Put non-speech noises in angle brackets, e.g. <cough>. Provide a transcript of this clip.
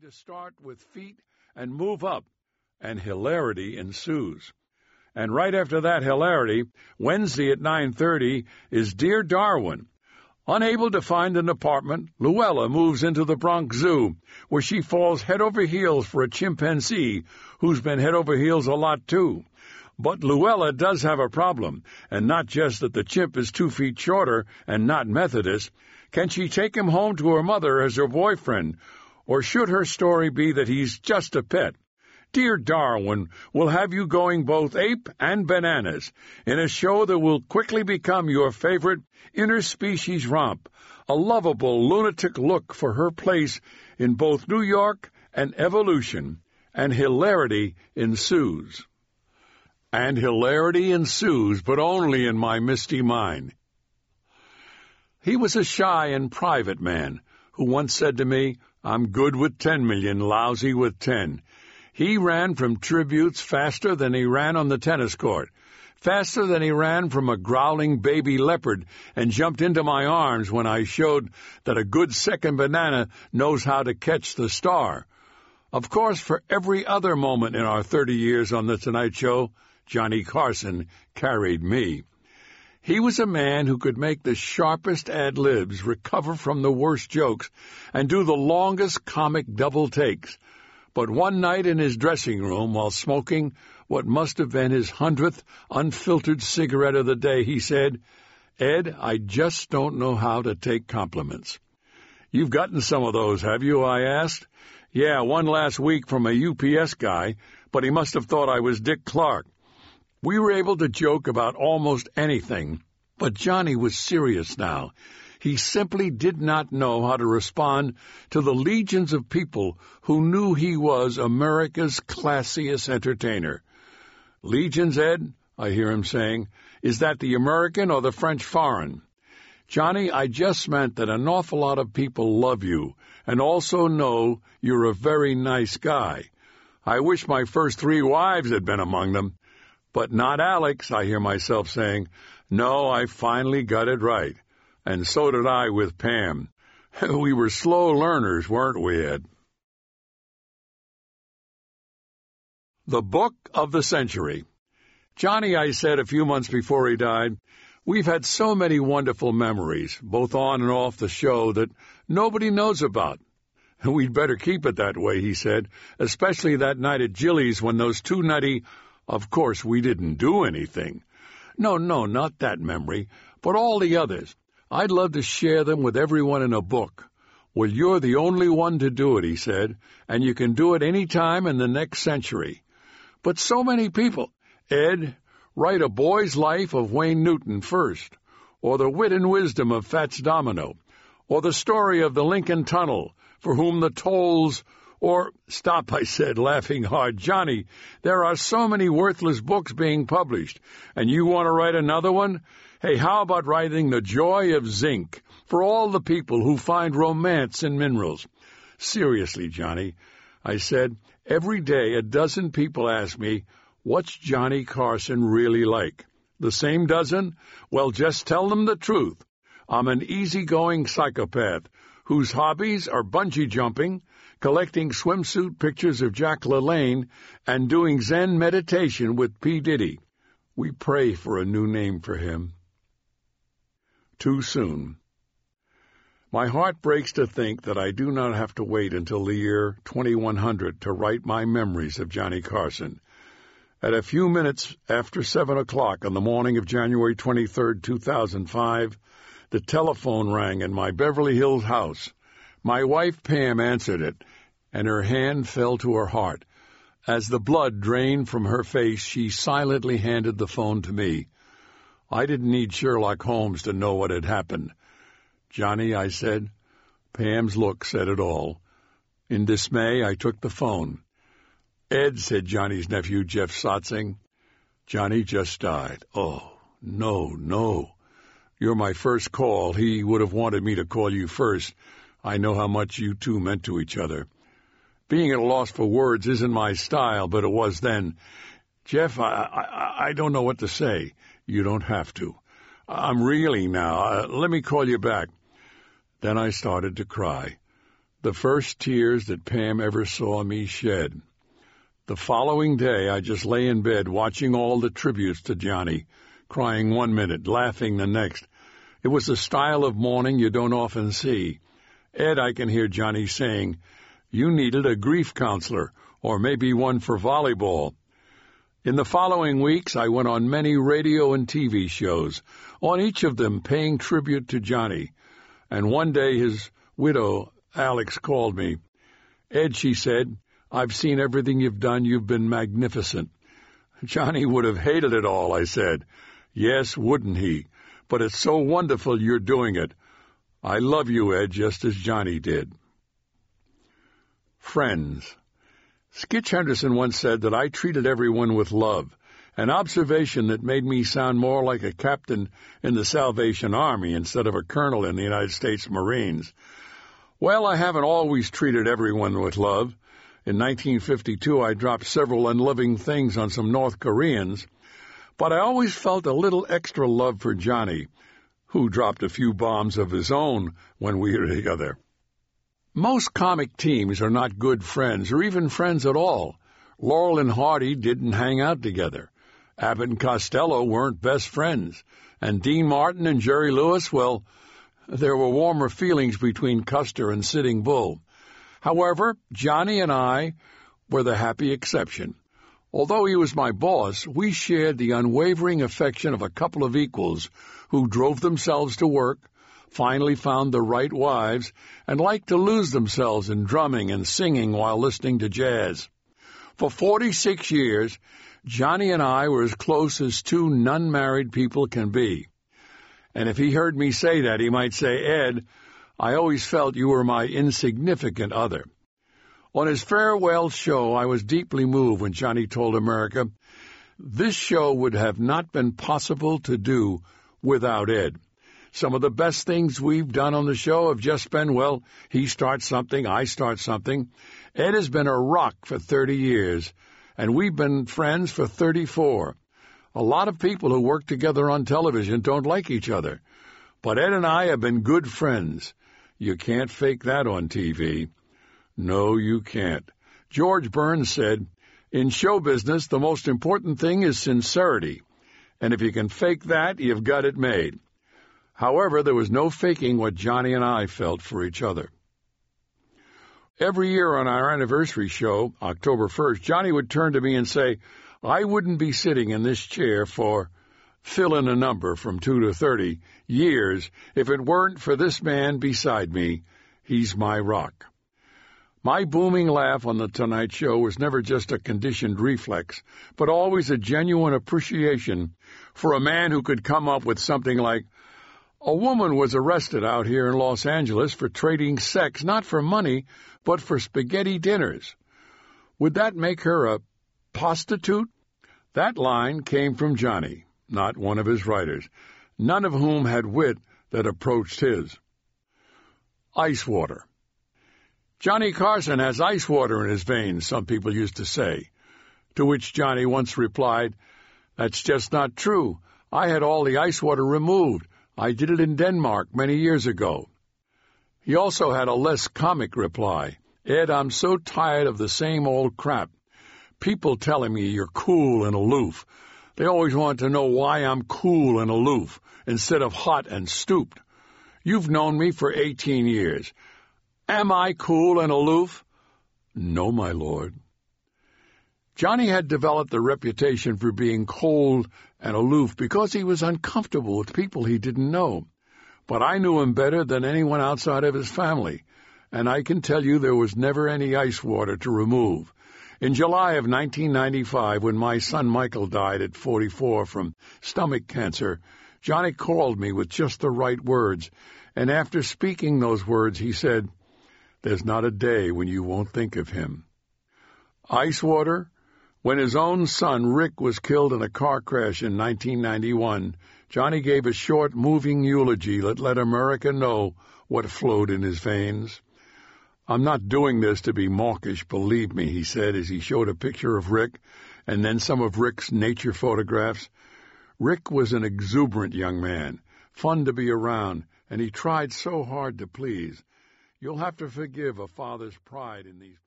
to start with feet and move up, and hilarity ensues. And right after that hilarity, Wednesday at 9:30 is Dear Darwin. Unable to find an apartment, Luella moves into the Bronx Zoo, where she falls head over heels for a chimpanzee who's been head over heels a lot too. But Luella does have a problem, and not just that the chimp is two feet shorter and not Methodist. Can she take him home to her mother as her boyfriend, or should her story be that he's just a pet? Dear Darwin will have you going both ape and bananas in a show that will quickly become your favorite interspecies romp, a lovable lunatic look for her place in both New York and evolution, and hilarity ensues. And hilarity ensues, but only in my misty mind. He was a shy and private man who once said to me, I'm good with ten million, lousy with ten. He ran from tributes faster than he ran on the tennis court, faster than he ran from a growling baby leopard, and jumped into my arms when I showed that a good second banana knows how to catch the star. Of course, for every other moment in our 30 years on The Tonight Show, Johnny Carson carried me. He was a man who could make the sharpest ad libs recover from the worst jokes and do the longest comic double takes. But one night in his dressing room, while smoking what must have been his hundredth unfiltered cigarette of the day, he said, Ed, I just don't know how to take compliments. You've gotten some of those, have you? I asked. Yeah, one last week from a UPS guy, but he must have thought I was Dick Clark. We were able to joke about almost anything, but Johnny was serious now. He simply did not know how to respond to the legions of people who knew he was America's classiest entertainer. Legions, Ed, I hear him saying, is that the American or the French foreign? Johnny, I just meant that an awful lot of people love you and also know you're a very nice guy. I wish my first three wives had been among them. But not Alex, I hear myself saying. No, I finally got it right. And so did I with Pam. <laughs> We were slow learners, weren't we, Ed? The Book of the Century. Johnny, I said a few months before he died, we've had so many wonderful memories, both on and off the show, that nobody knows about. <laughs> We'd better keep it that way, he said, especially that night at Jilly's when those two nutty of course, we didn't do anything. No, no, not that memory, but all the others. I'd love to share them with everyone in a book. Well, you're the only one to do it, he said, and you can do it any time in the next century. But so many people. Ed, write a boy's life of Wayne Newton first, or the wit and wisdom of Fats Domino, or the story of the Lincoln Tunnel, for whom the tolls or, stop, I said, laughing hard. Johnny, there are so many worthless books being published, and you want to write another one? Hey, how about writing The Joy of Zinc for all the people who find romance in minerals? Seriously, Johnny, I said, every day a dozen people ask me, what's Johnny Carson really like? The same dozen? Well, just tell them the truth. I'm an easygoing psychopath whose hobbies are bungee jumping, collecting swimsuit pictures of Jack LaLanne, and doing Zen meditation with P. Diddy. We pray for a new name for him. Too soon. My heart breaks to think that I do not have to wait until the year 2100 to write my memories of Johnny Carson. At a few minutes after seven o'clock on the morning of January 23, 2005, the telephone rang in my Beverly Hills house. My wife Pam answered it, and her hand fell to her heart. As the blood drained from her face, she silently handed the phone to me. I didn't need Sherlock Holmes to know what had happened. Johnny, I said. Pam's look said it all. In dismay, I took the phone. Ed, said Johnny's nephew, Jeff Sotzing. Johnny just died. Oh, no, no. You're my first call. He would have wanted me to call you first. I know how much you two meant to each other. Being at a loss for words isn't my style, but it was then. Jeff, I, I, I don't know what to say. You don't have to. I'm reeling now. Uh, let me call you back. Then I started to cry. the first tears that Pam ever saw me shed. The following day, I just lay in bed watching all the tributes to Johnny, crying one minute, laughing the next. It was a style of mourning you don't often see. Ed, I can hear Johnny saying, you needed a grief counselor, or maybe one for volleyball. In the following weeks, I went on many radio and TV shows, on each of them paying tribute to Johnny. And one day his widow, Alex called me. Ed, she said, I've seen everything you've done. You've been magnificent. Johnny would have hated it all, I said. Yes, wouldn't he? But it's so wonderful you're doing it. I love you, Ed, just as Johnny did. Friends. Skitch Henderson once said that I treated everyone with love, an observation that made me sound more like a captain in the Salvation Army instead of a colonel in the United States Marines. Well, I haven't always treated everyone with love. In 1952, I dropped several unloving things on some North Koreans, but I always felt a little extra love for Johnny, who dropped a few bombs of his own when we were together. Most comic teams are not good friends or even friends at all. Laurel and Hardy didn't hang out together. Abbott and Costello weren't best friends. And Dean Martin and Jerry Lewis, well, there were warmer feelings between Custer and Sitting Bull. However, Johnny and I were the happy exception. Although he was my boss, we shared the unwavering affection of a couple of equals who drove themselves to work, finally found the right wives, and liked to lose themselves in drumming and singing while listening to jazz. For 46 years, Johnny and I were as close as two non-married people can be. And if he heard me say that, he might say, Ed, I always felt you were my insignificant other. On his farewell show, I was deeply moved when Johnny told America, this show would have not been possible to do without Ed. Some of the best things we've done on the show have just been, well, he starts something, I start something. Ed has been a rock for 30 years, and we've been friends for 34. A lot of people who work together on television don't like each other. But Ed and I have been good friends. You can't fake that on TV. No, you can't. George Burns said, In show business, the most important thing is sincerity. And if you can fake that, you've got it made. However, there was no faking what Johnny and I felt for each other. Every year on our anniversary show, October 1st, Johnny would turn to me and say, I wouldn't be sitting in this chair for fill in a number from 2 to 30 years if it weren't for this man beside me. He's my rock. My booming laugh on The Tonight Show was never just a conditioned reflex, but always a genuine appreciation for a man who could come up with something like, a woman was arrested out here in Los Angeles for trading sex not for money, but for spaghetti dinners. Would that make her a prostitute? That line came from Johnny, not one of his writers, none of whom had wit that approached his. Ice water. Johnny Carson has ice water in his veins, some people used to say. To which Johnny once replied, That's just not true. I had all the ice water removed. I did it in Denmark many years ago. He also had a less comic reply. Ed, I'm so tired of the same old crap people telling me you're cool and aloof. They always want to know why I'm cool and aloof instead of hot and stooped. You've known me for 18 years. Am I cool and aloof? No, my lord. Johnny had developed the reputation for being cold and aloof because he was uncomfortable with people he didn't know. But I knew him better than anyone outside of his family, and I can tell you there was never any ice water to remove. In July of 1995, when my son Michael died at 44 from stomach cancer, Johnny called me with just the right words, and after speaking those words, he said, There's not a day when you won't think of him. Ice water? When his own son Rick was killed in a car crash in 1991, Johnny gave a short, moving eulogy that let America know what flowed in his veins. I'm not doing this to be mawkish, believe me, he said as he showed a picture of Rick and then some of Rick's nature photographs. Rick was an exuberant young man, fun to be around, and he tried so hard to please. You'll have to forgive a father's pride in these